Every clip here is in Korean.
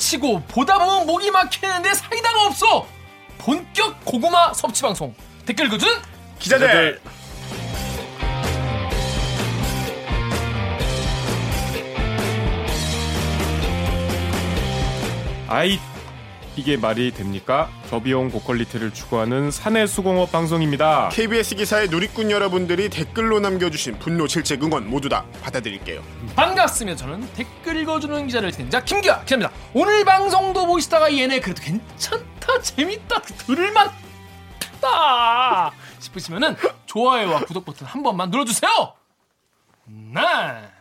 들으면 빡이 치고 보다 보면 목이 막히는데 사이다가 없어. 본격 고구마 섭취 방송 댓글 그준 기자들. 아이 이게 말이 됩니까? 저비용 고퀄리티를 추구하는 사내 수공업 방송입니다. KBS 기사의 누리꾼 여러분들이 댓글로 남겨주신 분노, 질책, 응원 모두 다 받아드릴게요. 반갑습니다. 저는 댓글 읽어주는 기자를 진행자 김기아 기자입니다. 오늘 방송도 보시다가 얘네 그래도 괜찮다, 재밌다, 들을만다 싶으시면은 좋아요와 구독 버튼 한 번만 눌러주세요. 네,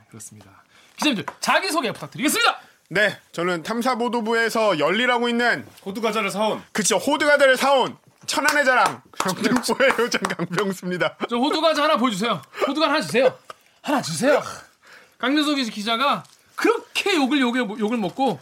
그렇습니다. 기자님들 자기 소개 부탁드리겠습니다. 네, 저는 탐사보도부에서 열리라고 있는 호두 과자를 사온 그쵸 호드가드를 사온 천안의 자랑 강등포의 요정 강병수입니다. 저 호두 과자 하나 보여주세요. 호두 과자 하나 주세요. 하나 주세요. 강민석 기자가 그렇게 욕을 욕을 욕을 먹고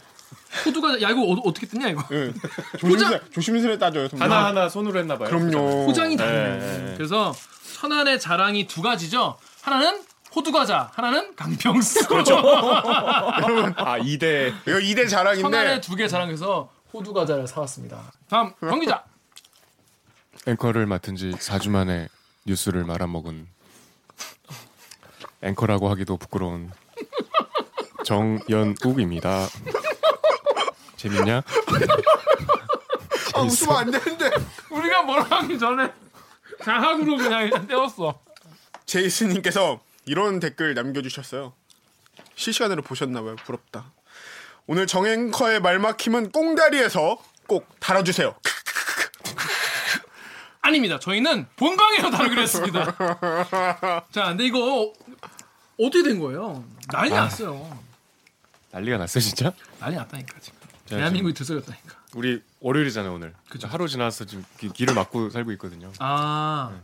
호두 과자 야 이거 어, 떻게 뜯냐 이거 예. 조심스레 조심스레 따져요. 선배님. 하나 하나 손으로 했나 봐요. 그럼요. 포장이 다르네. 네, 네. 그래서 천안의 자랑이 두 가지죠. 하나는 호두과자, 하나는 강병수. 아 2대 이거 2대 자랑인데 천안에 두 개 자랑해서 호두과자를 사왔습니다. 다음 강 기자. 앵커를 맡은 지 4주 만에 뉴스를 말아먹은 앵커라고 하기도 부끄러운 정연욱입니다. 재밌냐? 아, 웃으면 안 되는데. 우리가 뭐라 하기 전에 자학으로 그냥 일단 떼었어. 제이슨님께서 이런 댓글 남겨주셨어요. 실시간으로 보셨나봐요. 부럽다. 오늘 정앵커의 말막힘은 꽁다리에서 꼭 달아주세요. 아닙니다. 저희는 본방에서 다루기로 했습니다. 자, 근데 이거 어떻게 된 거예요? 난리 났어요. 난리가 났어 진짜? 난리 났다니까 지금. 대한민국이 들썩였다니까. 우리 월요일이잖아요 오늘. 하루 지나서 지금 기- 길을 막고 살고 있거든요. 아, 자,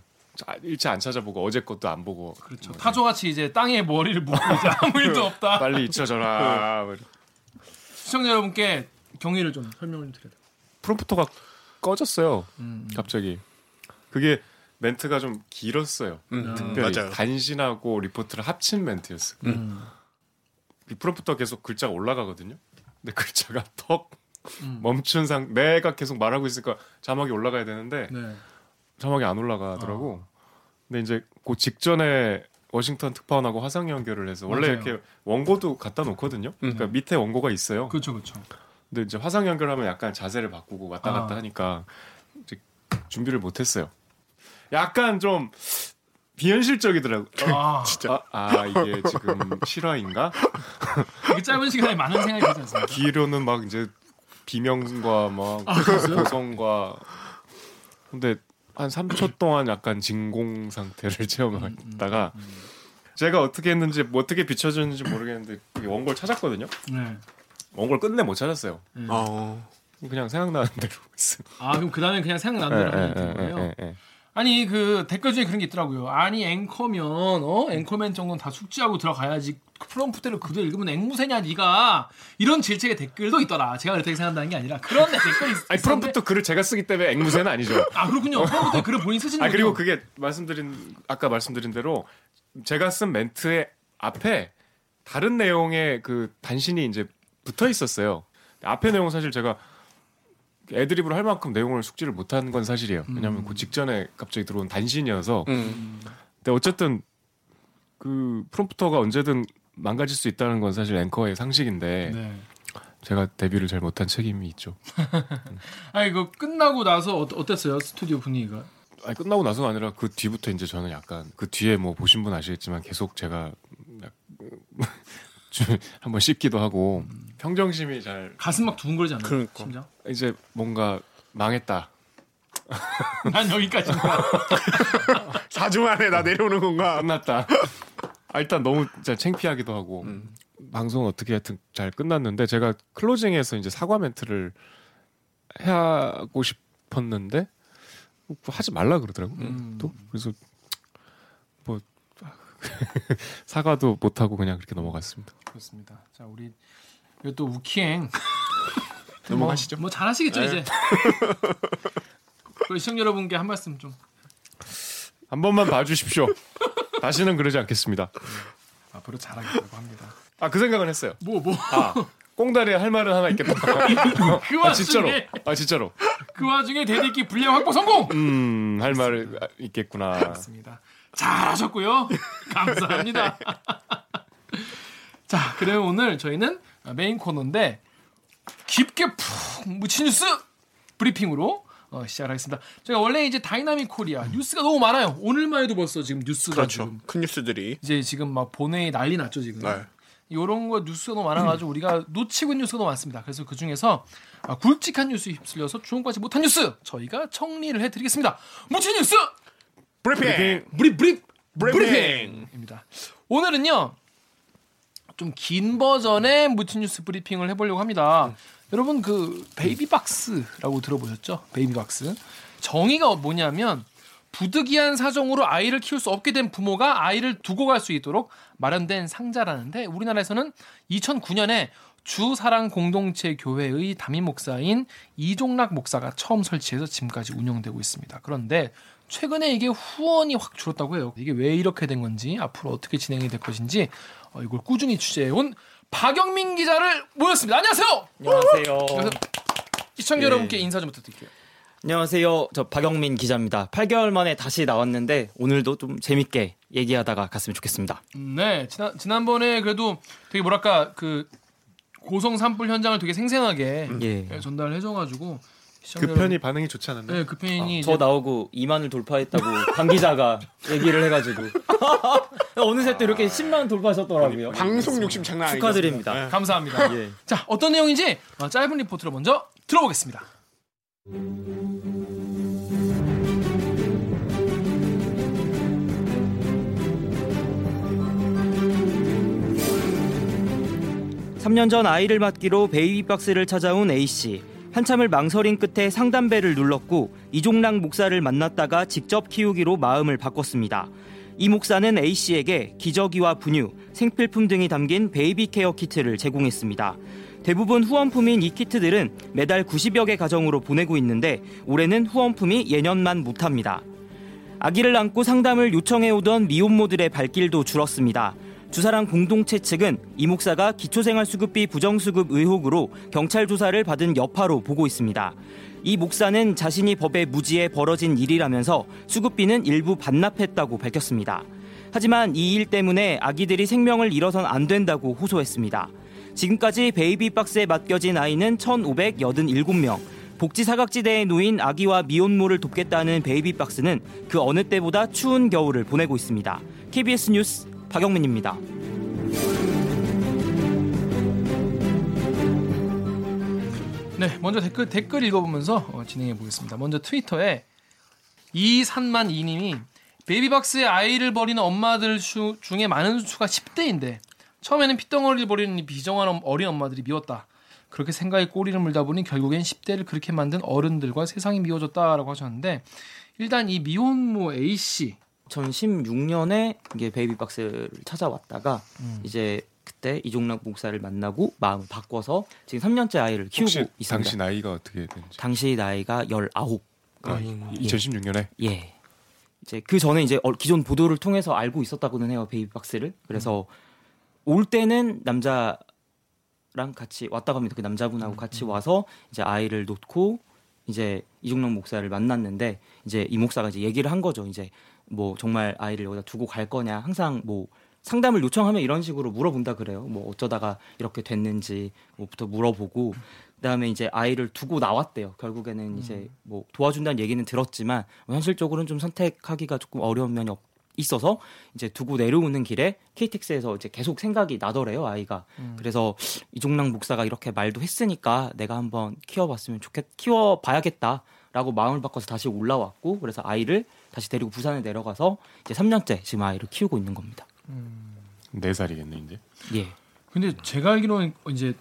일체 안 찾아보고 어제 것도 안 보고. 그렇죠. 타조같이 이제 땅에 머리를 묻고 이제 아무 일도 없다. 빨리 잊혀져라. 뭐 시청자 여러분께 경위를 좀 설명을 좀 드려야 돼요. 프롬프터가 꺼졌어요. 음. 갑자기. 그게 멘트가 좀 길었어요. 음, 특별히 맞아요. 단신하고 리포트를 합친 멘트였어요. 음. 이 프롬프터 계속 글자가 올라가거든요. 근데 글자가 턱 음. 멈춘 상 내가 계속 말하고 있으니까 자막이 올라가야 되는데 네. 자막이 안 올라가더라고. 근데 이제 그 직전에 워싱턴 특파원하고 화상 연결을 해서 원래 맞아요. 이렇게 원고도 갖다 놓거든요. 그러니까 밑에 원고가 있어요. 그렇죠, 그렇죠. 근데 이제 화상 연결하면 약간 자세를 바꾸고 왔다 갔다 아. 하니까 이제 준비를 못했어요. 약간 좀 비현실적이더라고. 아, 아, 아 이게 지금 실화인가? 이게 짧은 시간에 많은 생각이 들지 않습니까? 기로는 막 이제 비명과 막 아? 고성과 근데 한 3초 동안 약간 진공 상태를 음, 체험했다가 제가 어떻게 했는지 뭐 어떻게 비춰졌는지 모르겠는데 그게 원고를 찾았거든요. 네. 원고를 끝내 못 찾았어요. 어. 그냥 생각나는 대로 했어요. 아, 그럼 그 다음에 그냥 생각나는 대로 하면 되는 거예요? 아니 그 댓글 중에 그런 게 있더라고요. 아니 앵커면 어 앵커멘트 정도는 다 숙지하고 들어가야지 프롬프트를 그대로 읽으면 앵무새냐 네가 이런 질책의 댓글도 있더라. 제가 그렇게 생각한다는 게 아니라 그런 댓글이 있, 아니 프롬프트 글을 제가 쓰기 때문에 앵무새는 아니죠. 아 그렇군요. 프롬프트 글을 본인 쓰시는 아 그리고? 그게 말씀드린 아까 말씀드린 대로 제가 쓴 멘트의 앞에 다른 내용의 그 단신이 이제 붙어 있었어요. 앞에 내용 사실 제가 애드립으로 할 만큼 내용을 숙지를 못한 건 사실이에요. 왜냐하면 그 직전에 갑자기 들어온 단신이어서. 음. 근데 어쨌든 그 프롬프터가 언제든 망가질 수 있다는 건 사실 앵커의 상식인데 네. 제가 데뷔를 잘 못한 책임이 있죠. 아니 그 끝나고 나서 어, 어땠어요 스튜디오 분위기가? 아니 끝나고 나서가 아니라 그 뒤부터 이제 저는 약간 그 뒤에 뭐 보신 분 아시겠지만 계속 제가 약- 좀 한번 씹기도 하고 평정심이 잘 가슴 막 두근거리지 않나요? 그러니까. 심장? 이제 뭔가 망했다. 난 여기까지인가. 4주 만에 나 내려오는 건가? 끝났다. 아, 일단 너무 진짜 창피하기도 하고 방송 어떻게 하여튼 잘 끝났는데 제가 클로징에서 이제 사과 멘트를 하고 싶었는데 뭐 하지 말라 그러더라고. 음. 또 그래서 뭐 사과도 못 하고 그냥 그렇게 넘어갔습니다. 그렇습니다. 자 우리 또 우키행 넘어가시죠. 뭐, 뭐 잘하시겠죠 네. 이제. 그 시청 여러분께 한 말씀 좀. 한 번만 봐주십시오. 다시는 그러지 않겠습니다. 앞으로 잘하겠다고 합니다. 아 그 생각은 했어요. 뭐 뭐. 아 꽁다리에 할 말은 하나 있겠다. 그 아, 진짜로. 와중에 아 진짜로. 그 와중에 댓읽기 분량 확보 성공. 음, 할말 있겠구나. 맞습니다. 잘하셨고요. 감사합니다. 자, 그럼 오늘 저희는 메인 코너인데 깊게 푹 묻힌 뉴스 브리핑으로 어, 시작하겠습니다. 제가 원래 이제 다이나믹 코리아 뉴스가 너무 많아요. 오늘만 해도 벌써 지금 뉴스가 그렇죠. 지금 큰 뉴스들이. 이제 지금 막 본회의 난리 났죠 지금. 네. 이런 거 뉴스가 너무 많아가지고 우리가 놓치고 있는 뉴스가 너무 많습니다. 그래서 그 중에서 아, 굵직한 뉴스 휩쓸려서 주목받지 못한 뉴스 저희가 정리를 해드리겠습니다. 묻힌 뉴스 브리핑. 브리 브리 브리핑. 브리핑입니다. 오늘은요 좀 긴 버전의 묻힌 뉴스 브리핑을 해보려고 합니다. 여러분 그 베이비박스라고 들어보셨죠? 베이비박스 정의가 뭐냐면 부득이한 사정으로 아이를 키울 수 없게 된 부모가 아이를 두고 갈 수 있도록 마련된 상자라는데 우리나라에서는 2009년에 주사랑 공동체 교회의 담임 목사인 이종락 목사가 처음 설치해서 지금까지 운영되고 있습니다. 그런데 최근에 이게 후원이 확 줄었다고 해요. 이게 왜 이렇게 된 건지 앞으로 어떻게 진행이 될 것인지 어, 이걸 꾸준히 취재해 온 박영민 기자를 모였습니다. 안녕하세요. 안녕하세요. 시청자 예. 여러분께 인사 좀 부탁드릴게요. 안녕하세요. 저 박영민 기자입니다. 8개월 만에 다시 나왔는데 오늘도 좀 재밌게 얘기하다가 갔으면 좋겠습니다. 음, 네, 지난 지난번에 그래도 되게 뭐랄까 그 고성 산불 현장을 되게 생생하게 예. 예, 전달해 줘 가지고 시청자 그 편이 반응이 좋지 않았나? 여러분- 네, 그 편이 저 이제 나오고 2만을 돌파했다고 강 기자가 얘기를 해가지고 어느새 또 이렇게 10만 돌파하셨더라고요. 방송 욕심 장난 아니죠. 축하드립니다. 네. 감사합니다. 예. 자, 어떤 내용인지 어, 짧은 리포트를 먼저 들어보겠습니다. 삼년전 아이를 맡기러 베이비박스를 찾아온 A씨. 한참을 망설인 끝에 상담벨을 눌렀고 이종락 목사를 만났다가 직접 키우기로 마음을 바꿨습니다. 이 목사는 A씨에게 기저귀와 분유, 생필품 등이 담긴 베이비 케어 키트를 제공했습니다. 대부분 후원품인 이 키트들은 매달 90여 개 가정으로 보내고 있는데 올해는 후원품이 예년만 못합니다. 아기를 안고 상담을 요청해오던 미혼모들의 발길도 줄었습니다. 주사랑 공동체 측은 이 목사가 기초생활수급비 부정수급 의혹으로 경찰 조사를 받은 여파로 보고 있습니다. 이 목사는 자신이 법에 무지해 벌어진 일이라면서 수급비는 일부 반납했다고 밝혔습니다. 하지만 이 일 때문에 아기들이 생명을 잃어선 안 된다고 호소했습니다. 지금까지 베이비박스에 맡겨진 아이는 1,587명. 복지 사각지대에 놓인 아기와 미혼모를 돕겠다는 베이비박스는 그 어느 때보다 추운 겨울을 보내고 있습니다. KBS 뉴스 박영민입니다. 네, 먼저 댓글 댓글 읽어보면서 어, 진행해 보겠습니다. 먼저 트위터에 이산만 이님이 베이비박스에 아이를 버리는 엄마들 수- 중에 많은 수가 10대인데 처음에는 핏덩어리를 버리는 이 비정한 엄- 어린 엄마들이 미웠다. 그렇게 생각에 꼬리를 물다 보니 결국엔 10대를 그렇게 만든 어른들과 세상이 미워졌다라고 하셨는데 일단 이 미혼모 A 씨 2016년에 이게 베이비박스를 찾아왔다가 음. 이제 그때 이종락 목사를 만나고 마음을 바꿔서 지금 3년째 아이를 키우고 있습니다. 당시 나이가 어떻게 되는지? 당시 나이가 19. 아, 2016년에 예. 이제 그 전에 이제 어- 기존 보도를 통해서 알고 있었다고는 해요 베이비박스를. 그래서 올 때는 남자랑 같이 왔다 갑니다. 그 남자분하고 같이 와서 이제 아이를 놓고 이제 이종락 목사를 만났는데 이제 이 목사가 이제 얘기를 한 거죠. 이제 뭐 정말 아이를 여기다 두고 갈 거냐 항상 뭐 상담을 요청하면 이런 식으로 물어본다 그래요. 뭐 어쩌다가 이렇게 됐는지 뭐부터 물어보고 그다음에 이제 아이를 두고 나왔대요. 결국에는 이제 뭐 도와준다는 얘기는 들었지만 현실적으로는 좀 선택하기가 조금 어려운 면이 없- 있어서 이제 두고 내려오는 길에 KTX에서 이제 계속 생각이 나더래요 아이가. 그래서 이종락 목사가 이렇게 말도 했으니까 내가 한번 키워봤으면 좋겠, 키워봐야겠다라고 마음을 바꿔서 다시 올라왔고 그래서 아이를 다시 데리고 부산에 내려가서 이제 3년째 지금 아이를 키우고 있는 겁니다. 네 살이겠네 이제. 예. 근데 제가 알기로는 이제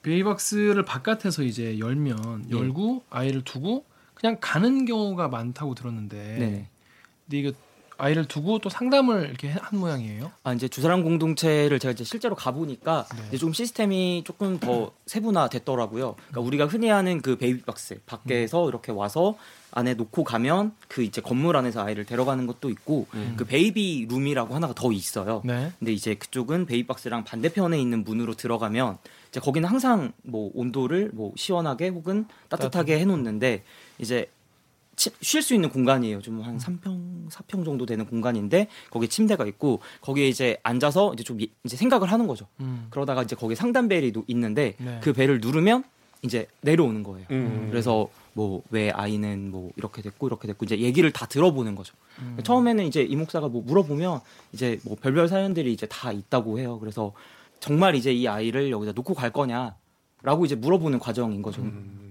베이박스를 바깥에서 이제 열면 예. 열고 아이를 두고 그냥 가는 경우가 많다고 들었는데 네. 근데 이거 아이를 두고 또 상담을 이렇게 한 모양이에요. 아 이제 주사람 공동체를 제가 이제 실제로 가보니까 네. 이제 좀 시스템이 조금 더 세분화됐더라고요. 그러니까 우리가 흔히 하는 그 베이비박스 밖에서 이렇게 와서 안에 놓고 가면 그 이제 건물 안에서 아이를 데려가는 것도 있고 그 베이비 룸이라고 하나가 더 있어요. 네. 근데 이제 그쪽은 베이비박스랑 반대편에 있는 문으로 들어가면 이제 거기는 항상 뭐 온도를 뭐 시원하게 혹은 따뜻하게 해놓는데 이제 쉴 수 있는 공간이에요. 좀 한 3평, 4평 정도 되는 공간인데 거기에 침대가 있고 거기에 이제 앉아서 이제 좀 이- 이제 생각을 하는 거죠. 음. 그러다가 이제 거기 상담 벨이 노- 있는데 네. 그 벨을 누르면 이제 내려오는 거예요. 음. 그래서 뭐 왜 아이는 뭐 이렇게 됐고 이렇게 됐고 이제 얘기를 다 들어보는 거죠. 음. 처음에는 이제 이 목사가 뭐 물어보면 이제 뭐 별별 사연들이 이제 다 있다고 해요. 그래서 정말 이제 이 아이를 여기다 놓고 갈 거냐라고 이제 물어보는 과정인 거죠.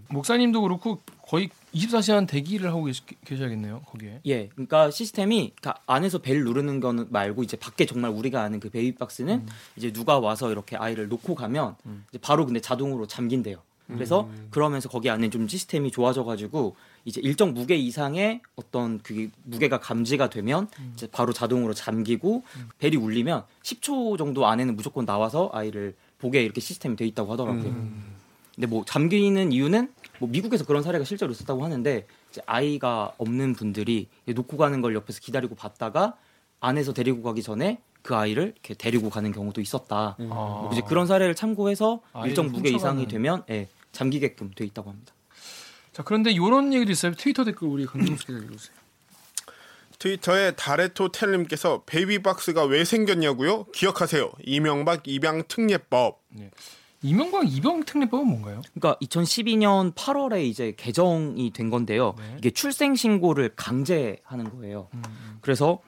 목사님도 그렇고 거의 24시간 대기를 하고 계시, 계셔야겠네요. 거기에. 예, 그러니까 시스템이 안에서 벨 누르는 거는 말고 이제 밖에 정말 우리가 아는 그 베이비 박스는 음. 이제 누가 와서 이렇게 아이를 놓고 가면 이제 바로 근데 자동으로 잠긴대요. 그래서 그러면서 거기 안에 좀 시스템이 좋아져가지고 이제 일정 무게 이상의 어떤 그 무게가 감지가 되면 음. 이제 바로 자동으로 잠기고 벨이 울리면 10초 정도 안에는 무조건 나와서 아이를 보게 이렇게 시스템이 돼 있다고 하더라고요. 근데 뭐 잠기는 이유는 뭐 미국에서 그런 사례가 실제로 있었다고 하는데 이제 아이가 없는 분들이 놓고 가는 걸 옆에서 기다리고 봤다가 안에서 데리고 가기 전에 그 아이를 이렇게 데리고 가는 경우도 있었다. 아. 뭐 이제 그런 사례를 참고해서 일정 무게 훔쳐가는. 이상이 되면 예, 잠기게끔 돼 있다고 합니다. 자 그런데 이런 얘기도 있어요. 트위터 댓글 우리 강동수 기자 읽어주세요. 트위터에 다레토 텔님께서 베이비박스가 왜 생겼냐고요? 기억하세요. 이명박 입양 특례법. 이명박 이병 특례법은 뭔가요? 그러니까 2012년 8월에 이제 개정이 된 건데요. 네. 이게 출생 신고를 강제하는 거예요. 음, 그래서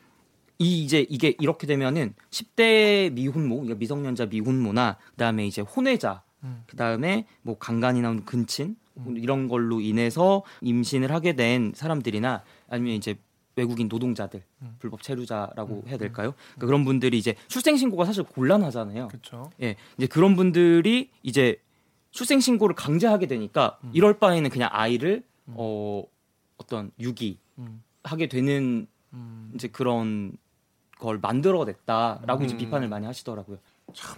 이 이제 이게 이렇게 되면은 10대 미혼모, 그러니까 미성년자 미혼모나 그다음에 이제 혼외자, 음. 그다음에 뭐 강간이나 근친 이런 걸로 인해서 임신을 하게 된 사람들이나 아니면 이제 외국인 노동자들, 음. 불법 체류자라고 해야 될까요? 그러니까 그런 분들이 이제 출생 신고가 사실 곤란하잖아요. 그렇죠. 예, 이제 그런 분들이 이제 출생 신고를 강제하게 되니까 음. 이럴 바에는 그냥 아이를 어 어떤 유기 음. 하게 되는 음. 이제 그런 걸 만들어냈다라고 이제 음. 비판을 많이 하시더라고요.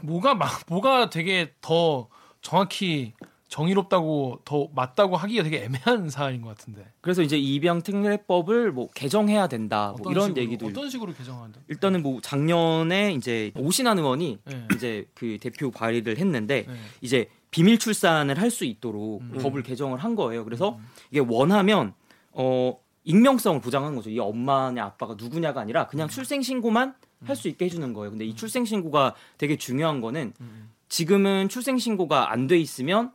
뭐가 막 뭐가 되게 더 정확히 정의롭다고 더 맞다고 하기가 되게 애매한 사안인 것 같은데. 그래서 이제 입양 특례법을 뭐 개정해야 된다 뭐 이런 식으로, 얘기도 어떤 식으로 개정한다. 일단은 뭐 작년에 이제 오신환 의원이 네. 이제 그 대표 발의를 했는데 네. 이제 비밀 출산을 할 수 있도록 음. 법을 개정을 한 거예요. 그래서 이게 원하면 어 익명성을 보장한 거죠. 이 엄마냐 아빠가 누구냐가 아니라 그냥 음. 출생 신고만 할 수 있게 해주는 거예요. 근데 이 출생 신고가 되게 중요한 거는 음. 지금은 출생 신고가 안 돼 있으면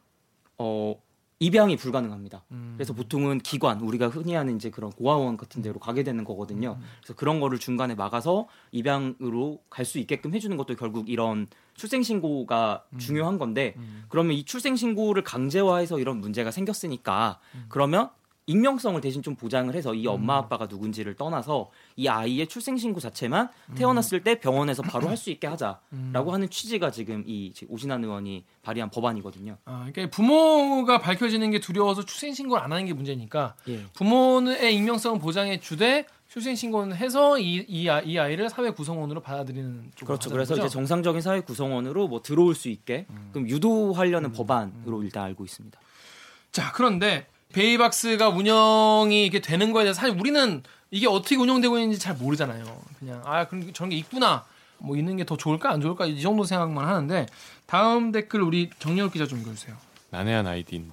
어 입양이 불가능합니다. 음. 그래서 보통은 기관 우리가 흔히 하는 이제 그런 고아원 같은 데로 가게 되는 거거든요. 음. 그래서 그런 거를 중간에 막아서 입양으로 갈 수 있게끔 해주는 것도 결국 이런 출생 신고가 중요한 건데 음. 그러면 이 출생 신고를 강제화해서 이런 문제가 생겼으니까 음. 그러면 익명성을 대신 좀 보장을 해서 이 엄마 아빠가 누군지를 떠나서 이 아이의 출생 신고 자체만 음. 태어났을 때 병원에서 바로 할 수 있게 하자라고 하는 취지가 지금 이 오신환 의원이 발의한 법안이거든요. 아, 그러니까 부모가 밝혀지는 게 두려워서 출생 신고를 안 하는 게 문제니까 예. 부모의 익명성을 보장해 주되 출생 신고는 해서 이, 이, 아, 이 아이를 사회 구성원으로 받아들이는 쪽으로 그렇죠. 그래서 거죠? 이제 정상적인 사회 구성원으로 뭐 들어올 수 있게 음. 그럼 유도하려는 법안으로 일단 알고 있습니다. 자, 그런데 베이비박스가 운영이 이렇게 되는 거에 대해서 사실 우리는 이게 어떻게 운영되고 있는지 잘 모르잖아요. 그냥 아, 그런 게- 저런 게 있구나. 뭐 있는 게 더 좋을까 안 좋을까 이 정도 생각만 하는데 다음 댓글 우리 정연욱 기자 좀 읽어주세요. 난해한 아이디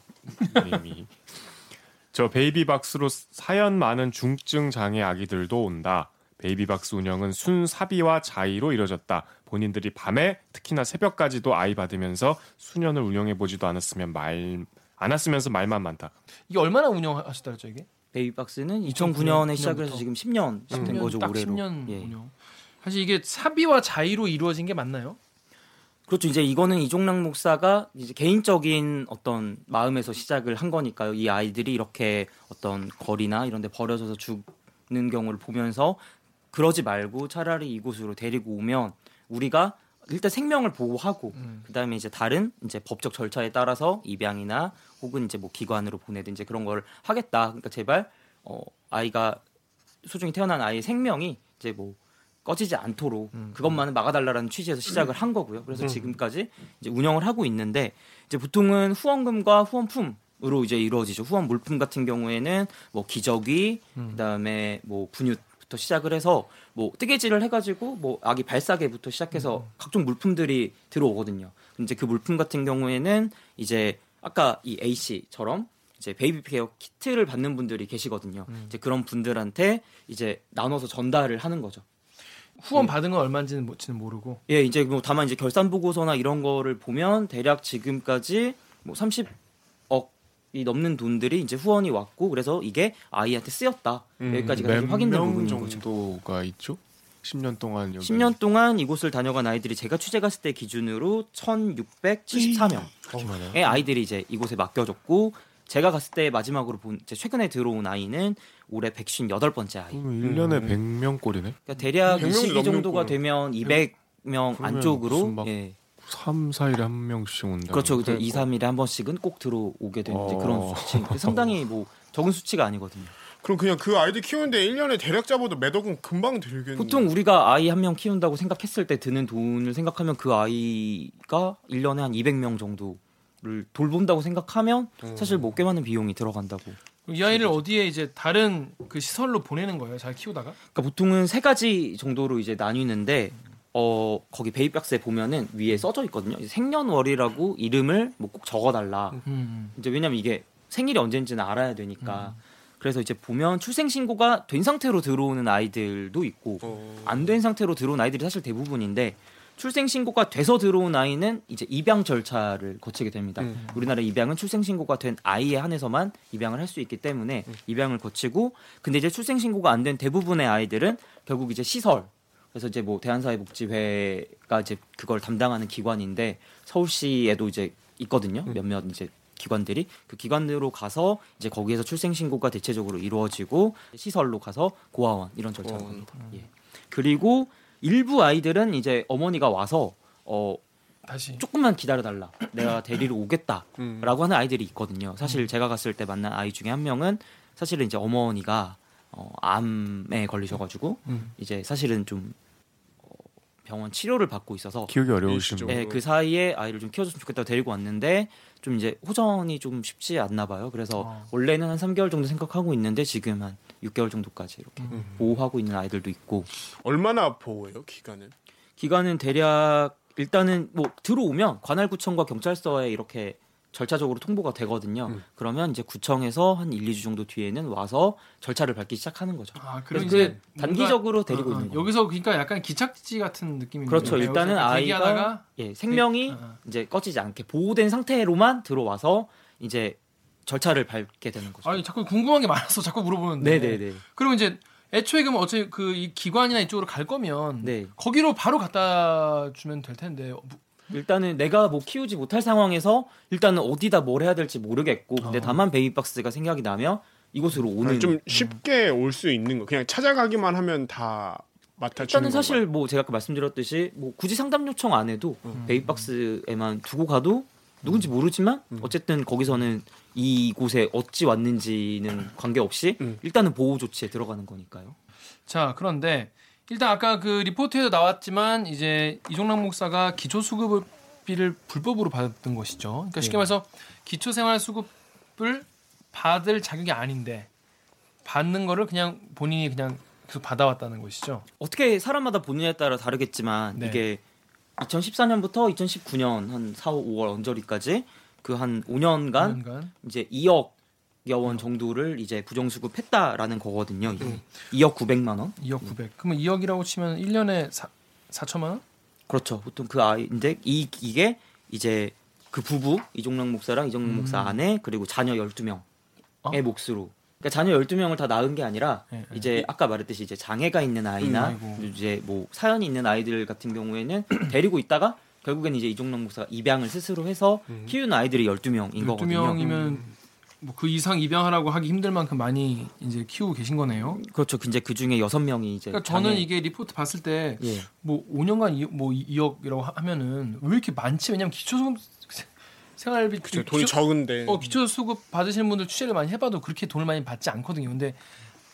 님이 저 베이비박스로 사연 많은 중증 장애 아기들도 온다. 베이비박스 운영은 순 사비와 자의로 이뤄졌다. 본인들이 밤에 특히나 새벽까지도 아이 받으면서 수년을 운영해 보지도 않았으면 말 않았으면서 말만 많다. 이게 얼마나 운영하셨다 그랬죠 이게? 베이박스는 2009 2009년에 시작을 해서. 지금 10년 된 10년, 거죠 딱 올해로. 10년 예. 운영. 사실 이게 사비와 자의로 이루어진 게 맞나요? 그렇죠. 이제 이거는 이종락 목사가 이제 개인적인 어떤 마음에서 시작을 한 거니까요. 이 아이들이 이렇게 어떤 거리나 이런 데 버려져서 죽는 경우를 보면서 그러지 말고 차라리 이곳으로 데리고 오면 우리가 일단 생명을 보호하고 음. 그다음에 이제 다른 이제 법적 절차에 따라서 입양이나 혹은 이제 뭐 기관으로 보내든 이제 그런 걸 하겠다. 그러니까 제발 어 아이가 소중히 태어난 아이의 생명이 이제 뭐 꺼지지 않도록 그것만은 막아달라는 취지에서 시작을 한 거고요. 그래서 지금까지 이제 운영을 하고 있는데 이제 보통은 후원금과 후원품 으로 이제 이루어지죠. 후원 물품 같은 경우에는 뭐 기저귀, 그다음에 뭐 분유 부터 시작을 해서 뭐 뜨개질을 해가지고 뭐 아기 발싸개부터 시작해서 각종 물품들이 들어오거든요. 이제 그 물품 같은 경우에는 이제 아까 이 A 씨처럼 이제 베이비 케어 키트를 받는 분들이 계시거든요. 이제 그런 분들한테 이제 나눠서 전달을 하는 거죠. 후원 받은 건 얼마인지는 뭐- 모르고 예, 이제 뭐 다만 이제 결산 보고서나 이런 거를 보면 대략 지금까지 뭐 30억 이 넘는 돈들이 이제 후원이 왔고 그래서 이게 아이한테 쓰였다. 여기까지가 사실 확인된 음, 부분인 거죠. 정도가 있죠? 10년 동안 여기 10년 동안 이곳을 다녀간 아이들이 제가 취재 갔을 때 기준으로 1,674명의 그렇게 많아요? 예, 아이들이 이제 이곳에 맡겨졌고 제가 갔을 때 마지막으로 본 이제 최근에 들어온 아이는 올해 158번째 아이. 그럼 1년에 100명 꼴이네. 그러니까 대략 100명 이 정도가 거예요. 되면 200명 그러면 안쪽으로 예. 3, 4일에 한 명씩 온다. 그렇죠. 이제 2, 3일에 한 번씩은 꼭 들어오게 되는 이제 그런 어. 수치. 상당히 뭐 적은 수치가 아니거든요. 그럼 그냥 그 아이들 키우는데 1년에 대략 잡아도 몇 억은 금방 들겠네. 보통 우리가 아이 한 명 키운다고 생각했을 때 드는 돈을 생각하면 그 아이가 1년에 한 200명 정도를 돌본다고 생각하면 사실 뭐꽤 많은 비용이 들어간다고. 이 아이를 어디에 이제 다른 그 시설로 보내는 거예요. 잘 키우다가 그러니까 보통은 세 가지 정도로 이제 나뉘는데 어 거기 베이박스에 보면은 위에 써져 있거든요. 생년월일하고 이름을 뭐 꼭 적어달라. 음. 이제 왜냐면 이게 생일이 언제인지는 알아야 되니까. 그래서 이제 보면 출생 신고가 된 상태로 들어오는 아이들도 있고 어. 안된 상태로 들어온 아이들이 사실 대부분인데 출생 신고가 돼서 들어온 아이는 이제 입양 절차를 거치게 됩니다. 음. 우리나라 입양은 출생 신고가 된 아이에 한해서만 입양을 할 수 있기 때문에 입양을 거치고 근데 이제 출생 신고가 안 된 대부분의 아이들은 결국 이제 시설 그래서 이제 뭐 대한사회복지회가 이제 그걸 담당하는 기관인데 서울시에도 이제 있거든요. 몇몇 이제 기관들이 그 기관으로 가서 이제 거기에서 출생 신고가 대체적으로 이루어지고 시설로 가서 고아원 이런 절차를 어. 합니다. 예. 그리고 일부 아이들은 이제 어머니가 와서 어 다시 조금만 기다려 달라. 내가 데리러 오겠다라고 음. 하는 아이들이 있거든요. 사실 제가 갔을 때 만난 아이 중에 한 명은 사실은 이제 어머니가 어, 암에 걸리셔가지고 음. 이제 사실은 좀 어, 병원 치료를 받고 있어서 키우기 어려우신 일시적으로. 분. 예, 그 사이에 아이를 좀 키워줬으면 좋겠다고 데리고 왔는데 좀 이제 호전이 좀 쉽지 않나 봐요. 그래서 어. 원래는 한 3개월 정도 생각하고 있는데 지금 한 6개월 정도까지 이렇게 음. 보호하고 있는 아이들도 있고 얼마나 보호해요 기간은? 기간은 대략 일단은 뭐 들어오면 관할구청과 경찰서에 이렇게 절차적으로 통보가 되거든요. 음. 그러면 이제 구청에서 한 1, 2주 정도 뒤에는 와서 절차를 밟기 시작하는 거죠. 아, 그래서 그럼 그 이제 단기적으로 뭔가- 데리고 어, 어, 있는 거예요. 여기서 그러니까 약간 기착지 같은 느낌이 그렇죠. 일단은 아이가 예, 생명이 어, 어. 이제 꺼지지 않게 보호된 상태로만 들어와서 이제 절차를 밟게 되는 거죠. 아니 자꾸 궁금한 게 많아서 자꾸 물어보는데. 네네네. 그러면 이제 애초에 그럼 어차피 그 이 기관이나 이쪽으로 갈 거면 네. 거기로 바로 갖다 주면 될 텐데. 뭐- 일단은 내가 뭐 키우지 못할 상황에서 일단은 어디다 뭘 해야 될지 모르겠고 근데 어. 다만 베이비박스가 생각이 나면 이곳으로 오는 좀 쉽게 올 수 있는 거 그냥 찾아가기만 하면 다 맡아주는 일단은 사실 뭐 제가 아까 말씀드렸듯이 뭐 굳이 상담 요청 안 해도 베이박스에만 두고 가도 누군지 모르지만 어쨌든 거기서는 이곳에 어찌 왔는지는 관계없이 음. 일단은 보호 조치에 들어가는 거니까요. 자 그런데 일단 아까 그 리포트에도 나왔지만 이제 이종락 목사가 기초 수급비를 불법으로 받았던 것이죠. 그러니까 쉽게 네. 말해서 기초 생활 수급을 받을 자격이 아닌데 받는 거를 그냥 본인이 그냥 계속 받아왔다는 것이죠. 어떻게 사람마다 본인에 따라 다르겠지만 네. 이게 2014년부터 2019년 한 4, 5월 언저리까지 그 한 5년간 5년간. 이제 2억 여원 정도를 이제 부정수급했다라는 거거든요. 이게 2억 900만 원. 2억 900. 그러면 2억이라고 치면 1년에 4, 4천만 원? 그렇죠. 보통 그 아이인데 이 이게 이제 그 부부 이종락 목사랑 이종락 음. 목사 아내 그리고 자녀 12명의 어? 몫으로. 그러니까 자녀 12명을 다 낳은 게 아니라 네, 네. 이제 아까 말했듯이 이제 장애가 있는 아이나 음. 이제 뭐 사연이 있는 아이들 같은 경우에는 데리고 있다가 결국엔 이제 이종락 목사가 입양을 스스로 해서 키우는 아이들이 12명인 거거든요. 12명이면 뭐 그 이상 입양하라고 하기 힘들 만큼 많이 이제 키우고 계신 거네요. 그렇죠. 이제 그 중에 6명이 이제 그러니까 저는 장애- 이게 리포트 봤을 때 예. 뭐 5년간 2억, 뭐 2억이라고 하면은 왜 이렇게 많지? 왜냐면 기초수급 생활비 그쵸, 돈이 적은데 어 기초수급 받으시는 분들 취재를 많이 해봐도 그렇게 돈을 많이 받지 않거든요. 근데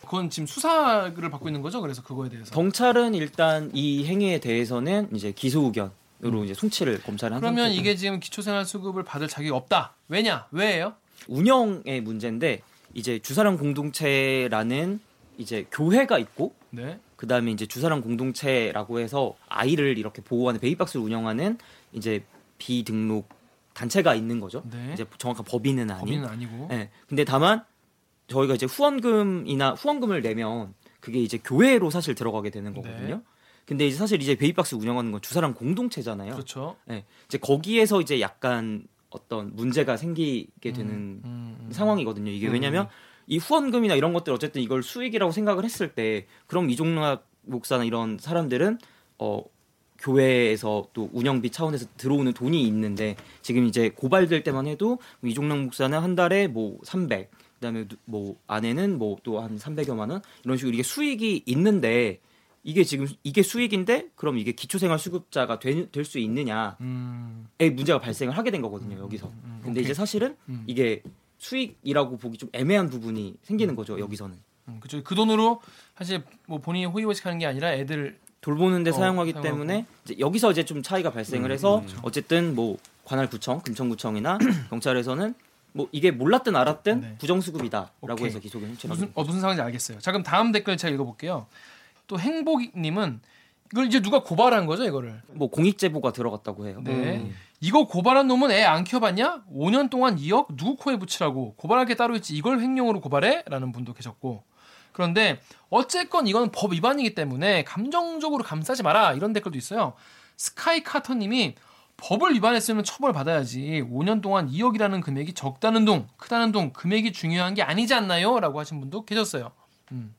그건 지금 수사를 받고 있는 거죠. 그래서 그거에 대해서. 경찰은 일단 이 행위에 대해서는 이제 기소 의견 으로 이제 송치를 검찰에 한 그러면 상태고 이게 지금 기초생활수급을 받을 자격이 없다. 왜냐? 왜예요? 운영의 문제인데 이제 주사랑 공동체라는 이제 교회가 있고 네. 그다음에 이제 주사랑 공동체라고 해서 아이를 이렇게 보호하는 베이박스를 운영하는 이제 비등록 단체가 있는 거죠. 네. 이제 정확한 법인은 아닌. 법인은 아니고. 예. 근데 다만 저희가 이제 후원금이나 후원금을 내면 그게 이제 교회로 사실 들어가게 되는 거거든요. 네. 근데 이제 사실 이제 베이박스 운영하는 건 주사랑 공동체잖아요. 그렇죠. 예. 이제 거기에서 이제 약간 어떤 문제가 생기게 되는 음, 음. 상황이거든요. 이게 음. 왜냐면 이 후원금이나 이런 것들 어쨌든 이걸 수익이라고 생각을 했을 때 그럼 이종락 목사나 이런 사람들은 어 교회에서 또 운영비 차원에서 들어오는 돈이 있는데 지금 이제 고발될 때만 해도 이종락 목사는 한 달에 뭐 300, 그다음에 누- 뭐 아내는 뭐 또 한 300여만 원 이런 식으로 이게 수익이 있는데 이게 지금 이게 수익인데 그럼 이게 기초생활 수급자가 될 수 있느냐에 음. 문제가 발생을 하게 된 거거든요 여기서. 근데 오케이. 이제 사실은 음. 이게 수익이라고 보기 좀 애매한 부분이 생기는 거죠 여기서는 음, 그죠. 그 돈으로 사실 뭐 본인이 호의호식하는 게 아니라 애들 돌보는데 어, 사용하기 사용하고. 때문에 이제 여기서 이제 좀 차이가 발생을 해서 어쨌든 뭐 관할구청, 금천구청이나 경찰에서는 뭐 이게 몰랐든 알았든 네. 부정수급이다라고 오케이. 해서 기소를 무슨. 어, 무슨 상황인지 알겠어요. 자 그럼 다음 댓글 제가 읽어볼게요. 또 행복님은 이걸 이제 누가 고발한 거죠 이거를. 뭐 공익 제보가 들어갔다고 해요. 네. 음. 이거 고발한 놈은 애 안 키워봤냐? 5년 동안 2억 누구 코에 붙이라고 고발할 게 따로 있지 이걸 횡령으로 고발해? 라는 분도 계셨고 그런데 어쨌건 이건 법 위반이기 때문에 감정적으로 감싸지 마라 이런 댓글도 있어요. 스카이 카터님이 법을 위반했으면 처벌 받아야지 5년 동안 2억이라는 금액이 적다는 동 크다는 동 금액이 중요한 게 아니지 않나요? 라고 하신 분도 계셨어요. 음.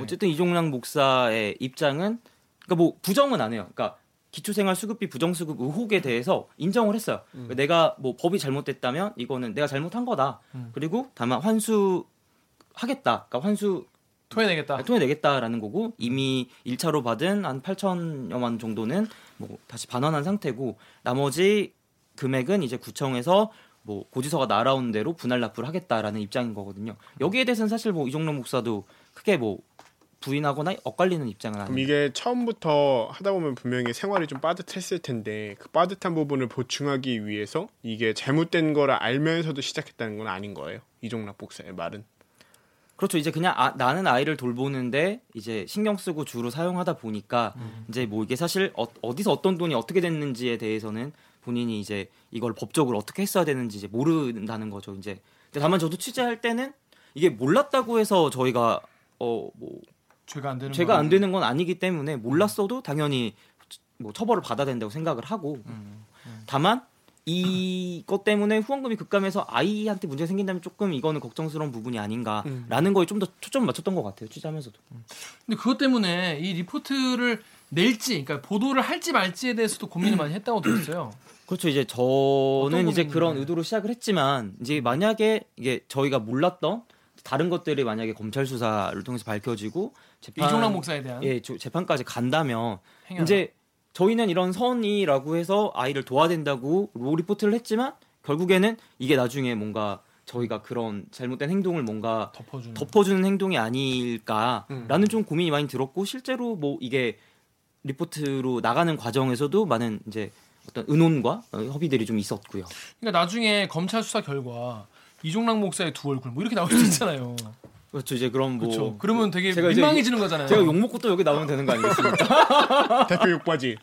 어쨌든 이종랑 목사의 입장은 그러니까 뭐 부정은 안 해요. 그러니까 기초생활 수급비 부정수급 의혹에 대해서 인정을 했어요. 그러니까 내가 뭐 법이 잘못됐다면 이거는 내가 잘못한 거다. 음. 그리고 다만 환수 하겠다. 그러니까 환수 토해내겠다. 통해내겠다라는 거고 이미 1차로 받은 한 8천여만 원 정도는 뭐 다시 반환한 상태고 나머지 금액은 이제 구청에서 뭐 고지서가 날아온 대로 분할 납부를 하겠다라는 입장인 거거든요. 여기에 대해서는 사실 뭐 이종록 목사도 크게 뭐 부인하거나 엇갈리는 입장은 그럼 아니에요. 이게 처음부터 하다 보면 분명히 생활이 좀 빠듯했을 텐데 그 빠듯한 부분을 보충하기 위해서 이게 잘못된 거를 알면서도 시작했다는 건 아닌 거예요. 이종락 복사의 말은. 그렇죠. 이제 그냥 아, 나는 아이를 돌보는데 이제 신경 쓰고 주로 사용하다 보니까 이제 뭐 이게 사실 어, 디서 어떤 돈이 어떻게 됐는지에 대해서는 본인이 이제 이걸 법적으로 어떻게 했어야 되는지 이제 모른다는 거죠. 이제 근데 다만 저도 취재할 때는 이게 몰랐다고 해서 저희가 어뭐 죄가 안 되는 죄가 거안 되는 건 아니기 때문에 몰랐어도 당연히 뭐 처벌을 받아야 된다고 생각을 하고. 다만 이것 때문에 후원금이 급감해서 아이한테 문제가 생긴다면 조금 이거는 걱정스러운 부분이 아닌가라는 거에 좀 더 초점을 맞췄던 것 같아요 취재하면서도. 근데 그것 때문에 이 리포트를 낼지, 그러니까 보도를 할지 말지에 대해서도 고민을 많이 했다고 들었어요. 그렇죠. 이제 저는 이제 그런? 의도로 시작을 했지만 이제 만약에 이게 저희가 몰랐던 다른 것들이 만약에 검찰 수사를 통해서 밝혀지고 재판 이종락 목사에 대한 예 저- 재판까지 간다면 행위. 이제 저희는 이런 선의라고 해서 아이를 도와야 된다고 로 리포트를 했지만 결국에는 이게 나중에 뭔가 저희가 그런 잘못된 행동을 뭔가 덮어주는. 덮어주는 행동이 아닐까라는 좀 고민이 많이 들었고 실제로 뭐 이게 리포트로 나가는 과정에서도 많은 이제 어떤 의논과 어, 협의들이 좀 있었고요. 그러니까 나중에 검찰 수사 결과 이종락 목사의 두 얼굴 뭐 이렇게 나올 수 있잖아요. 그렇죠. 이제 그럼 뭐 그렇죠. 그러면 되게 제가 민망해지는 거잖아요. 제가 욕 먹고 또 여기 나오면 되는 거 아니겠습니까? 대표 욕바지.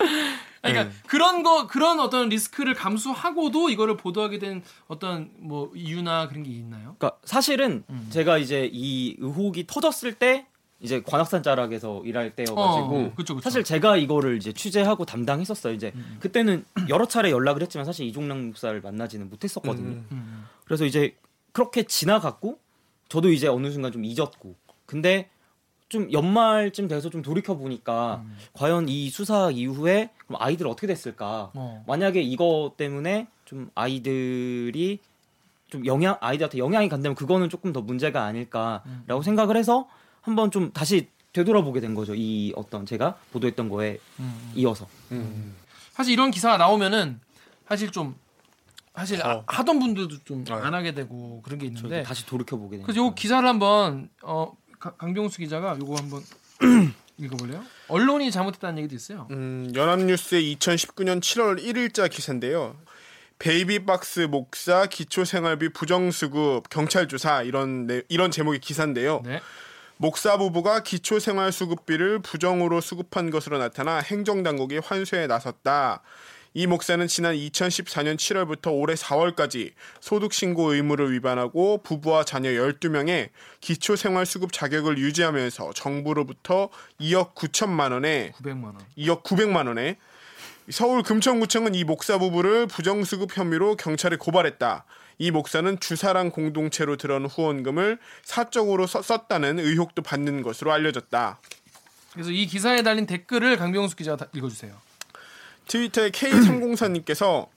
아니, 그러니까 그런 거 그런 어떤 리스크를 감수하고도 이거를 보도하게 된 어떤 뭐 이유나 그런 게 있나요? 그러니까 사실은 음. 제가 이제 이 의혹이 터졌을 때 이제 관악산 자락에서 일할 때여가지고 어, 그쵸, 그쵸. 사실 제가 이거를 이제 취재하고 담당했었어요. 이제 음. 그때는 여러 차례 연락을 했지만 사실 이종락 목사를 만나지는 못했었거든요. 음. 그래서 이제 그렇게 지나갔고 저도 이제 어느 순간 좀 잊었고 근데 좀 연말쯤 돼서 좀 돌이켜 보니까 음. 과연 이 수사 이후에 그럼 아이들 어떻게 됐을까? 어. 만약에 이거 때문에 좀 아이들이 좀 영향 아이들한테 영향이 간다면 그거는 조금 더 문제가 아닐까라고 생각을 해서 한번 좀 다시 되돌아보게 된 거죠. 이 어떤 제가 보도했던 거에 음. 이어서. 사실 이런 기사가 나오면은 사실 좀 사실 아- 어. 하던 분들도 좀 어. 안 하게 되고 그런 게 있는데 다시 돌이켜 보게 된. 그래서 요 기사를 한번 어 가- 강병수 기자가 요거 한번 읽어볼래요? 언론이 잘못했다는 얘기도 있어요. 음, 연합뉴스의 2019년 7월 1일자 기사인데요. 베이비박스 목사 기초생활비 부정수급 경찰 조사 이런 내- 이런 제목의 기사인데요. 네. 목사 부부가 기초생활수급비를 부정으로 수급한 것으로 나타나 행정당국이 환수에 나섰다. 이 목사는 지난 2014년 7월부터 올해 4월까지 소득신고 의무를 위반하고 부부와 자녀 12명의 기초생활수급 자격을 유지하면서 정부로부터 2억 9천만 원에 900만 원. 2억 900만 원에 서울 금천구청은 이 목사 부부를 부정수급 혐의로 경찰에 고발했다. 이 목사는 주사랑 공동체로 들어온 후원금을 사적으로 썼- 썼다는 의혹도 받는 것으로 알려졌다. 그래서 이 기사에 달린 댓글을 강병수 기자가 다 읽어주세요. 트위터에 K304님께서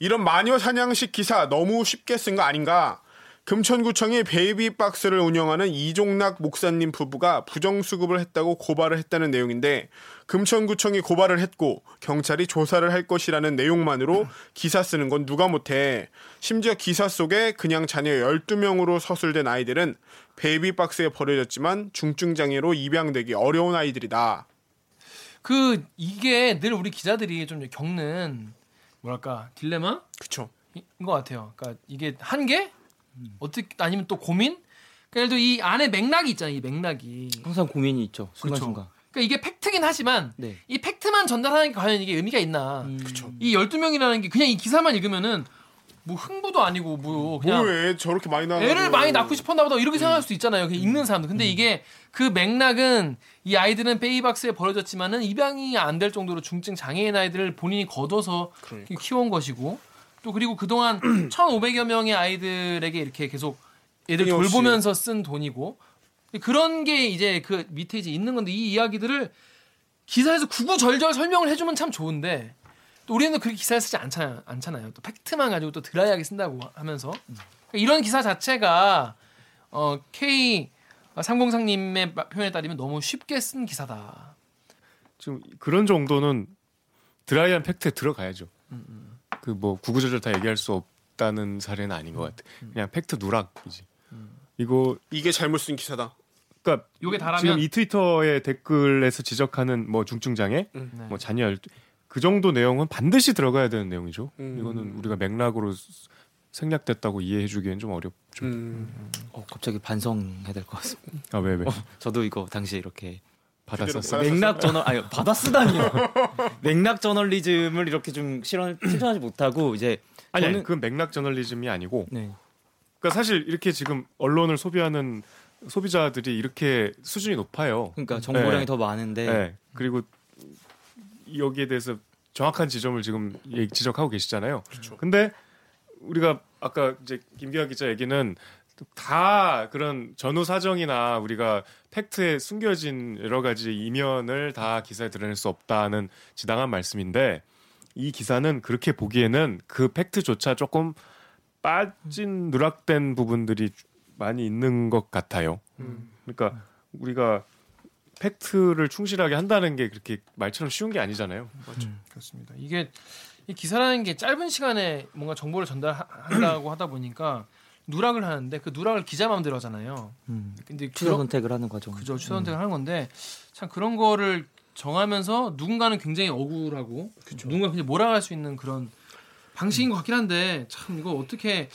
이런 마녀 사냥식 기사 너무 쉽게 쓴 거 아닌가? 금천구청이 베이비박스를 운영하는 이종락 목사님 부부가 부정수급을 했다고 고발을 했다는 내용인데 금천구청이 고발을 했고 경찰이 조사를 할 것이라는 내용만으로 기사 쓰는 건 누가 못해. 심지어 기사 속에 그냥 자녀 12명으로 서술된 아이들은 베이비박스에 버려졌지만 중증장애로 입양되기 어려운 아이들이다. 그 이게 늘 우리 기자들이 좀 겪는 뭐랄까 딜레마 그쵸. 인것 같아요. 그러니까 이게 한계 어떻게 아니면 또 고민? 그러니까 예를 들어 이 안에 맥락이 있잖아요. 이 맥락이. 항상 고민이 있죠. 순간순간. 그러니까 이게 팩트긴 하지만 네. 이 팩트만 전달하는 게 과연 이게 의미가 있나? 그쵸. 이 12명이라는 게 그냥 이 기사만 읽으면은 뭐 흥부도 아니고 뭐 그냥 뭐왜 저렇게 많이 나와? 애를 많이 낳고 싶었나 보다 이렇게 생각할 수도 있잖아요. 그냥 읽는 사람들. 근데 이게 그 맥락은 이 아이들은 베이박스에 버려졌지만은 입양이 안 될 정도로 중증 장애인 아이들을 본인이 걷어서 그러니까. 키워온 것이고 또 그리고 그동안 1,500여 명의 아이들에게 이렇게 계속 애들. 돌보면서 쓴 돈이고 그런 게 이제 그 밑에 이제 있는 건데 이 이야기들을 기사에서 구구절절 설명을 해주면 참 좋은데 또 우리는 그렇게 기사를 쓰지 않잖아요. 않잖아요. 또 팩트만 가지고 또 드라이하게 쓴다고 하면서 그러니까 이런 기사 자체가 어, K 상공상님의 표현에 따르면 너무 쉽게 쓴 기사다. 지금 그런 정도는 드라이한 팩트에 들어가야죠. 음, 그뭐 구구절절 다 얘기할 수 없다는 사례는 아닌 것 같아. 음, 그냥 팩트 누락이지. 이거 이게 잘못 쓴 기사다. 그러니까 요게 다라면 지금 이 트위터의 댓글에서 지적하는 뭐 중증 장애, 네. 뭐 자녀 열- 그 정도 내용은 반드시 들어가야 되는 내용이죠. 음. 이거는 우리가 맥락으로 생략됐다고 이해해주기엔 좀 어렵죠. 음. 어, 갑자기 반성해야 될 것 같습니다. 아 왜 왜? 저도 이거 당시 이렇게 받았었어. 맥락 저널 아니 받아 쓰다니요. 맥락 저널리즘을 이렇게 좀 실현 실천하지 못하고 이제 아니, 아니 저는 그건 맥락 저널리즘이 아니고 네. 그러니까 사실 이렇게 지금 언론을 소비하는 소비자들이 이렇게 수준이 높아요. 그러니까 정보량이 네. 더 많은데 네. 그리고 여기에 대해서 정확한 지점을 지금 지적하고 계시잖아요. 그렇죠. 근데 우리가 아까 이제 김기아 기자 얘기는 다 그런 전후 사정이나 우리가 팩트에 숨겨진 여러 가지 이면을 다 기사에 드러낼 수 없다는 지당한 말씀인데 이 기사는 그렇게 보기에는 그 팩트조차 조금 빠진 누락된 부분들이 많이 있는 것 같아요. 음. 그러니까 우리가 팩트를 충실하게 한다는 게 그렇게 말처럼 쉬운 게 아니잖아요. 음, 그렇습니다. 이게 이 기사라는 게 짧은 시간에 뭔가 정보를 전달한다고 하다 보니까 누락을 하는데 그 누락을 기자 마음대로 하잖아요. 음, 근데 그런 선택을 하는 과정. 그죠 추 선택을 하는 건데 참 그런 거를 정하면서 누군가는 굉장히 억울하고 누군가 굉장히 몰아갈 수 있는 그런 방식인 것 같긴 한데 참 이거 어떻게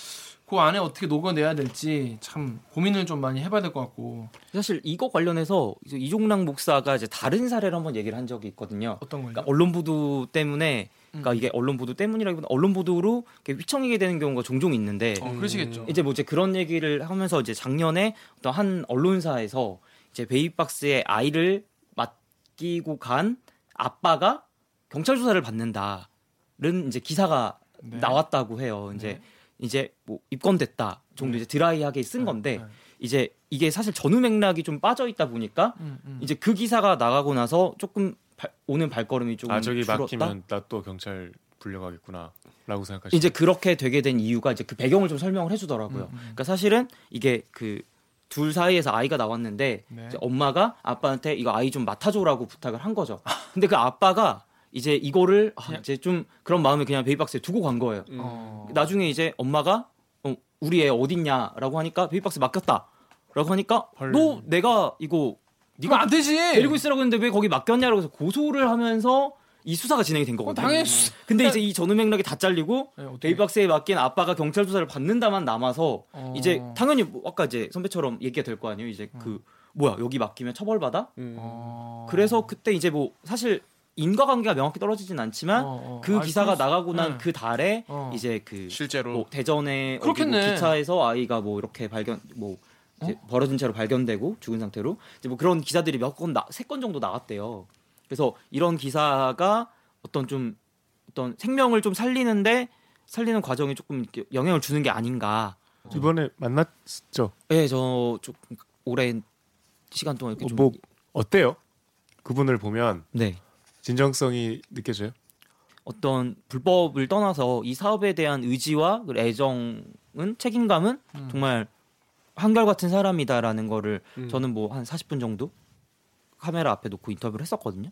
그 안에 어떻게 녹아내야 될지 참 고민을 좀 많이 해봐야 될 것 같고 사실 이거 관련해서 이종락 목사가 이제 다른 사례를 한번 얘기를 한 적이 있거든요. 어떤 거예요? 그러니까 언론 보도 때문에 그러니까 음. 이게 언론 보도 때문이라기보다 언론 보도로 휘청이게 되는 경우가 종종 있는데 어, 그러시겠죠. 이제 뭐 이제 그런 얘기를 하면서 이제 작년에 어떤 한 언론사에서 이제 베이박스에 아이를 맡기고 간 아빠가 경찰 조사를 받는다는 이제 기사가 네. 나왔다고 해요. 이제 네. 이제 뭐 입건됐다 정도 이제 드라이하게 쓴 건데 네. 이제 이게 사실 전후 맥락이 좀 빠져 있다 보니까 음, 음. 이제 그 기사가 나가고 나서 조금 발- 오는 발걸음이 조금 아 저기 줄었다. 막히면 나 또 경찰 불려가겠구나라고 생각하시죠. 이제 그렇게 되게 된 이유가 이제 그 배경을 좀 설명을 해주더라고요. 음, 음. 그러니까 사실은 이게 그 둘 사이에서 아이가 나왔는데 네. 엄마가 아빠한테 이거 아이 좀 맡아줘라고 부탁을 한 거죠. 근데 그 아빠가 이제 이거를 아, 이제 좀 그런 마음에 그냥 베이박스에 두고 간 거예요. 음. 어. 나중에 이제 엄마가 어, 우리 애 어딨냐라고 하니까 베이박스 맡겼다. 라고 하니까 헐. 너 내가 이거 이거 안 되지. 데리고 있으라고 했는데 왜 거기 맡겼냐라고 해서 고소를 하면서 이 수사가 진행이 된 어, 거거든요. 당연히 수- 근데 이제 이 전후 맥락이 다 잘리고 네, 베이박스에 맡긴 아빠가 경찰 조사를 받는다만 남아서 어. 이제 당연히 뭐 아까 이제 선배처럼 얘기가 될 거 아니에요. 이제 음. 그 뭐야 여기 맡기면 처벌받아? 음. 어. 그래서 그때 이제 뭐 사실 인과관계가 명확히 떨어지진 않지만 어, 어. 그 아, 기사가 수- 나가고 난 네. 그 달에 어. 이제 그 실제로 뭐 대전에 어디 뭐. 기차에서 아이가 뭐 이렇게 발견 뭐 이제 벌어진 채로 발견되고 죽은 상태로 이제 뭐 그런 기사들이 몇 건 세 건 정도 나왔대요. 그래서 이런 기사가 어떤 좀 어떤 생명을 좀 살리는데 살리는 과정에 조금 이렇게 영향을 주는 게 아닌가. 이번에 만났죠. 예, 저좀 오랜 시간 동안 이렇게 어, 좀뭐 어때요? 그분을 보면 네. 진정성이 느껴져요? 어떤 불법을 떠나서 이 사업에 대한 의지와 그 애정은 책임감은 음. 정말 한결같은 사람이다라는 거를 음. 저는 뭐 한 40분 정도 카메라 앞에 놓고 인터뷰를 했었거든요.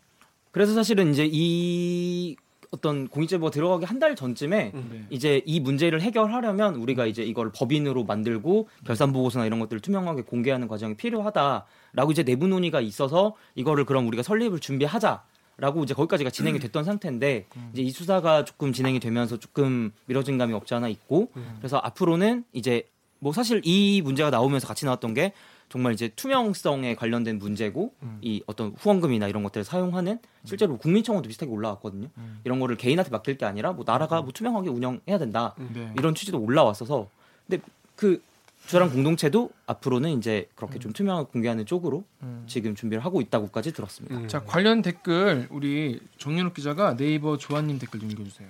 그래서 사실은 이제 이 어떤 공익제보가 들어가기 한 달 전쯤에 네. 이제 이 문제를 해결하려면 우리가 이제 이걸 법인으로 만들고 결산 보고서나 이런 것들을 투명하게 공개하는 과정이 필요하다라고 이제 내부 논의가 있어서 이거를 그럼 우리가 설립을 준비하자 라고 이제 거기까지가 진행이 됐던 상태인데 이제 이 수사가 조금 진행이 되면서 조금 미뤄진 감이 없지 않아 있고 그래서 앞으로는 이제 뭐 사실 이 문제가 나오면서 같이 나왔던 게 정말 이제 투명성에 관련된 문제고 음. 이 어떤 후원금이나 이런 것들을 사용하는 실제로 국민청원도 비슷하게 올라왔거든요. 음. 이런 거를 개인한테 맡길 게 아니라 뭐 나라가 뭐 투명하게 운영해야 된다. 네. 이런 취지도 올라왔어서 근데 그 주사랑 공동체도 앞으로는 이제 그렇게 좀 투명하게 공개하는 쪽으로 음. 지금 준비를 하고 있다고까지 들었습니다. 음. 자 관련 댓글 우리 정연욱 기자가 네이버 조아님 댓글 좀 읽어주세요.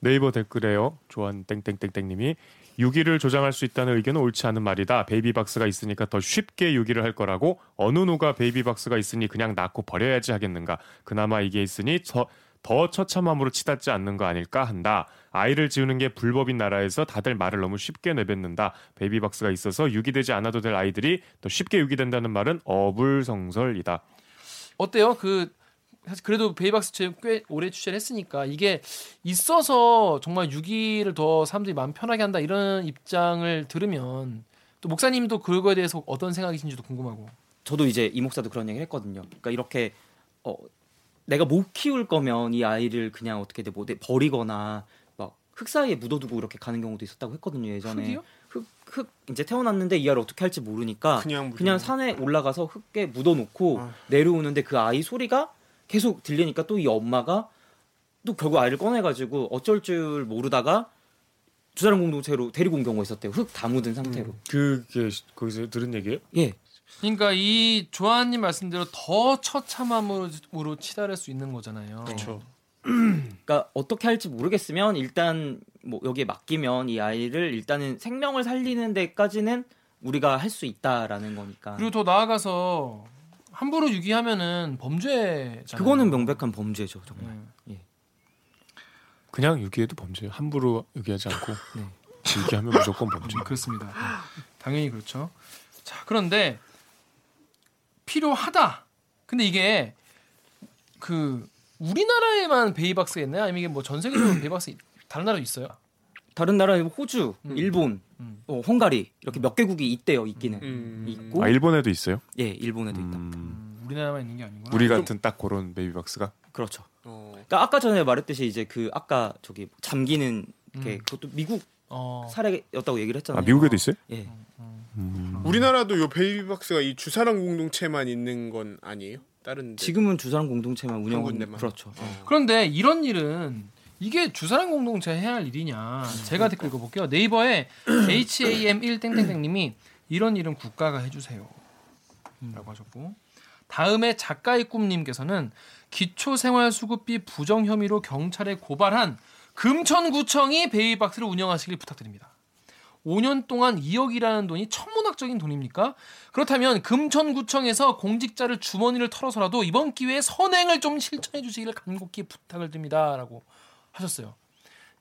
네이버 댓글에요. 조한 땡땡땡땡님이 유기를 조장할 수 있다는 의견은 옳지 않은 말이다. 베이비박스가 있으니까 더 쉽게 유기를 할 거라고 어느 누가 베이비박스가 있으니 그냥 낳고 버려야지 하겠는가. 그나마 이게 있으니 더, 더 처참함으로 치닫지 않는 거 아닐까 한다. 아이를 지우는 게 불법인 나라에서 다들 말을 너무 쉽게 내뱉는다. 베이비박스가 있어서 유기되지 않아도 될 아이들이 더 쉽게 유기된다는 말은 어불성설이다. 어때요? 그 사실 그래도 베이박스 꽤 오래 취재를 했으니까 이게 있어서 정말 유기를 더 사람들이 마음 편하게 한다 이런 입장을 들으면 또 목사님도 그거에 대해서 어떤 생각이신지도 궁금하고. 저도 이제 이 목사도 그런 얘기를 했거든요. 그러니까 이렇게 어 내가 못 키울 거면 이 아이를 그냥 어떻게든 뭐 내- 버리거나 막 흙 사이에 묻어두고 이렇게 가는 경우도 있었다고 했거든요 예전에. 흙, 흙 이제 태어났는데 이 아이를 어떻게 할지 모르니까 그냥. 그냥 산에 올라가서 흙에 묻어놓고 아. 내려오는데 그 아이 소리가 계속 들리니까 또 이 엄마가 또 결국 아이를 꺼내가지고 어쩔 줄 모르다가 주사람 공동체로 데리고 온 경우가 있었대요. 흙 다 묻은 상태로. 그게 거기서 들은 얘기예요? 예. 그러니까 이 조아님 말씀대로 더 처참함으로 치달을 수 있는 거잖아요. 그렇죠. 그러니까 어떻게 할지 모르겠으면 일단 뭐 여기에 맡기면 이 아이를 일단은 생명을 살리는 데까지는 우리가 할 수 있다라는 거니까. 그리고 더 나아가서 함부로 유기하면은 범죄잖아요. 그거는 명백한 범죄죠, 정말. 네. 그냥 유기해도 범죄예요. 함부로 유기하지 않고 네. 유기하면 무조건 범죄. 그렇습니다. 당연히 그렇죠. 자, 그런데 필요하다. 근데 이게 그 우리나라에만 베이박스가 있나요? 아니면 이게 뭐 전 세계적으로 베이박스 다른 나라도 있어요? 다른 나라에 호주, 음. 일본, 음. 어, 헝가리 이렇게 몇 개국이 있대요, 있기는. 음. 있고 아 일본에도 있어요? 예, 일본에도 있다. 음, 음, 우리나라만 있는 게 아니구나. 우리 같은 딱 그런 베이비박스가 그렇죠. 어. 그러니까 아까 전에 말했듯이 이제 그 아까 저기 잠기는 게 음. 그것도 미국 어. 사례였다고 얘기를 했잖아요. 아 미국에도 있어요? 예. 음. 우리나라도 요 베이비박스가 이 주사랑 공동체만 있는 건 아니에요? 다른 데? 지금은 주사람 공동체만 운영 군데만. 그렇죠. 어. 그런데 이런 일은 이게 주사랑 공동체 해야 할 일이냐? 제가 댓글 읽어볼게요. 네이버에 HAM1 땡땡땡님이 이런 일은 국가가 해주세요.라고 하셨고 다음에 작가의 꿈님께서는 기초생활수급비 부정 혐의로 경찰에 고발한 금천구청이 베이박스를 운영하시길 부탁드립니다. 5년 동안 2억이라는 돈이 천문학적인 돈입니까? 그렇다면 금천구청에서 공직자를 주머니를 털어서라도 이번 기회에 선행을 좀 실천해 주시기를 간곡히 부탁을 드립니다라고 하셨어요.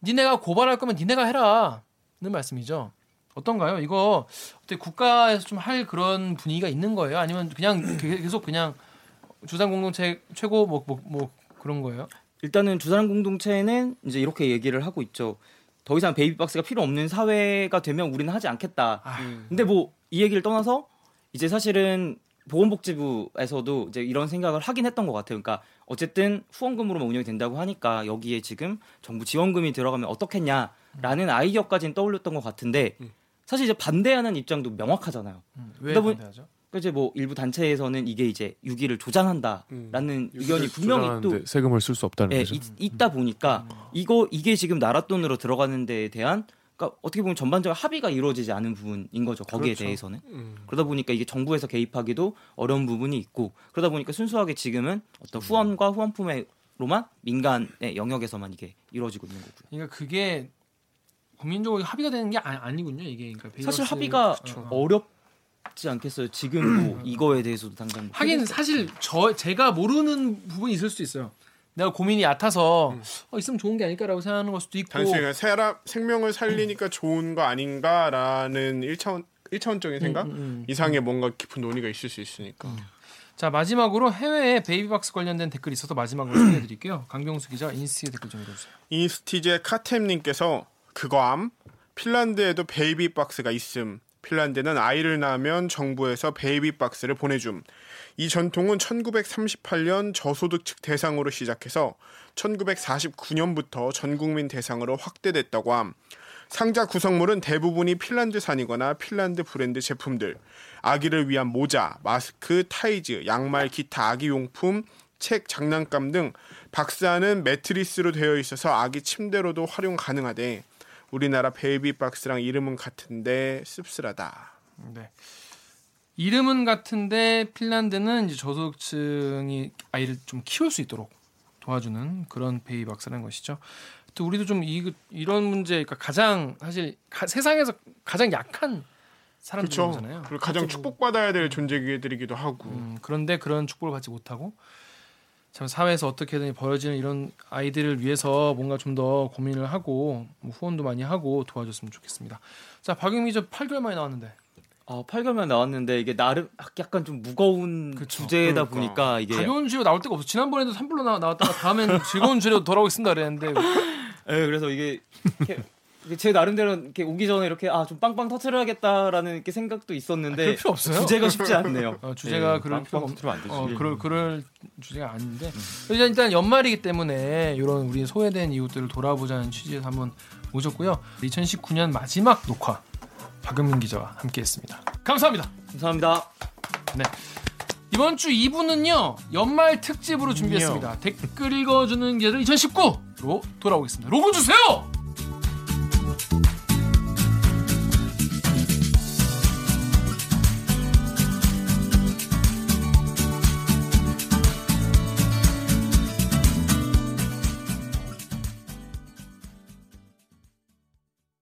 니네가 고발할 거면 니네가 해라는 말씀이죠. 어떤가요? 이거 어떻게 국가에서 좀 할 그런 분위기가 있는 거예요? 아니면 그냥 계속 그냥 주상 공동체 최고 뭐뭐뭐 그런 거예요? 일단은 주사람 공동체는 이제 이렇게 얘기를 하고 있죠. 더 이상 베이비박스가 필요 없는 사회가 되면 우리는 하지 않겠다. 아, 근데 뭐 이 얘기를 떠나서 이제 사실은 보건복지부에서도 이제 이런 생각을 하긴 했던 것 같아요. 그러니까 어쨌든 후원금으로만 운영이 된다고 하니까 여기에 지금 정부 지원금이 들어가면 어떻겠냐라는 아이디어까지는 떠올렸던 것 같은데 사실 이제 반대하는 입장도 명확하잖아요. 음, 왜 그러다 반대하죠? 그러니까 이제 뭐 일부 단체에서는 이게 이제 유기를 조장한다라는 의견이 분명히 또 세금을 쓸 수 없다는 예, 거죠. 있, 있다 보니까 이거 이게 지금 나라 돈으로 들어가는 데에 대한 그러니까 어떻게 보면 전반적으로 합의가 이루어지지 않은 부분인 거죠 거기에 그렇죠. 대해서는 음. 그러다 보니까 이게 정부에서 개입하기도 어려운 부분이 있고 그러다 보니까 순수하게 지금은 어떤 후원과 후원품으로만 민간의 영역에서만 이게 이루어지고 있는 거고요. 그러니까 그게 국민적으로 합의가 되는 게 아, 니 군요 이게. 그러니까 사실 합의가 그렇죠. 어렵 지 않겠어요. 지금 뭐 이거에 대해서도 당장 뭐 하긴 사실 저 제가 모르는 부분이 있을 수도 있어요. 내가 고민이 얕아서 어, 있으면 좋은 게 아닐까라고 생각하는 걸 수도 있고. 단순히 사람 생명을 살리니까 좋은 거 아닌가라는 1차원 1차원적인 생각 음, 음. 이상의 뭔가 깊은 논의가 있을 수 있으니까. 자 마지막으로 해외에 베이비박스 관련된 댓글이 있어서 마지막으로 소개해드릴게요. 강병수 기자 인스티 댓글 좀 읽어주세요. 인스티제 카템님께서 그거 암 핀란드에도 베이비 박스가 있음. 핀란드는 아이를 낳으면 정부에서 베이비 박스를 보내줌. 이 전통은 1938년 저소득층 대상으로 시작해서 1949년부터 전 국민 대상으로 확대됐다고 함. 상자 구성물은 대부분이 핀란드산이거나 핀란드 브랜드 제품들. 아기를 위한 모자, 마스크, 타이즈, 양말, 기타 아기 용품, 책, 장난감 등 박스안은 매트리스로 되어 있어서 아기 침대로도 활용 가능하대. 우리나라 베이비 박스랑 이름은 같은데 씁쓸하다. 네. 이름은 같은데 핀란드는 이제 저소득층이 아이를 좀 키울 수 있도록 도와주는 그런 베이비박스라는 것이죠. 또 우리도 좀 이, 이런 문제, 그러니까 가장 사실 가- 세상에서 가장 약한 그렇죠. 사람들이잖아요. 그리고 가장 축복받아야 될 존재들이기도 하고. 음, 그런데 그런 축복을 받지 못하고 참 사회에서 어떻게든 벌어지는 이런 아이들을 위해서 뭔가 좀 더 고민을 하고 뭐 후원도 많이 하고 도와줬으면 좋겠습니다. 자, 박영미 저 8개월 만에 나왔는데 아 8개월만 나왔는데 이게 나름 약간 좀 무거운 그쵸. 주제다 그러니까. 보니까 이게 가벼운 주제로 나올 데가 없어. 지난번에도 3불로 나, 나왔다가 다음엔 즐거운 주제로 돌아오겠습니다 그랬는데 예, 그래서 이게 이렇게 이게 제 나름대로 이렇게 오기 전에 이렇게 아 좀 빵빵 터트려야겠다라는 이렇게 생각도 있었는데 필요 없어요. 주제가 쉽지 않네요. 어, 주제가 예, 그럴 빵빵 필요가 없, 터뜨리면 안 되지. 어, 그럴 그럴 주제가 아닌데 일단 일단 연말이기 때문에 이런 우리 소외된 이웃들을 돌아보자는 취지에서 한번 모셨고요. 2019년 마지막 녹화 박은민 기자와 함께했습니다. 감사합니다. 감사합니다. 이번 주 2부는요 연말 특집으로 준비했습니다. 댓글 읽어주는 계절 2019로 돌아오겠습니다. 로고 주세요.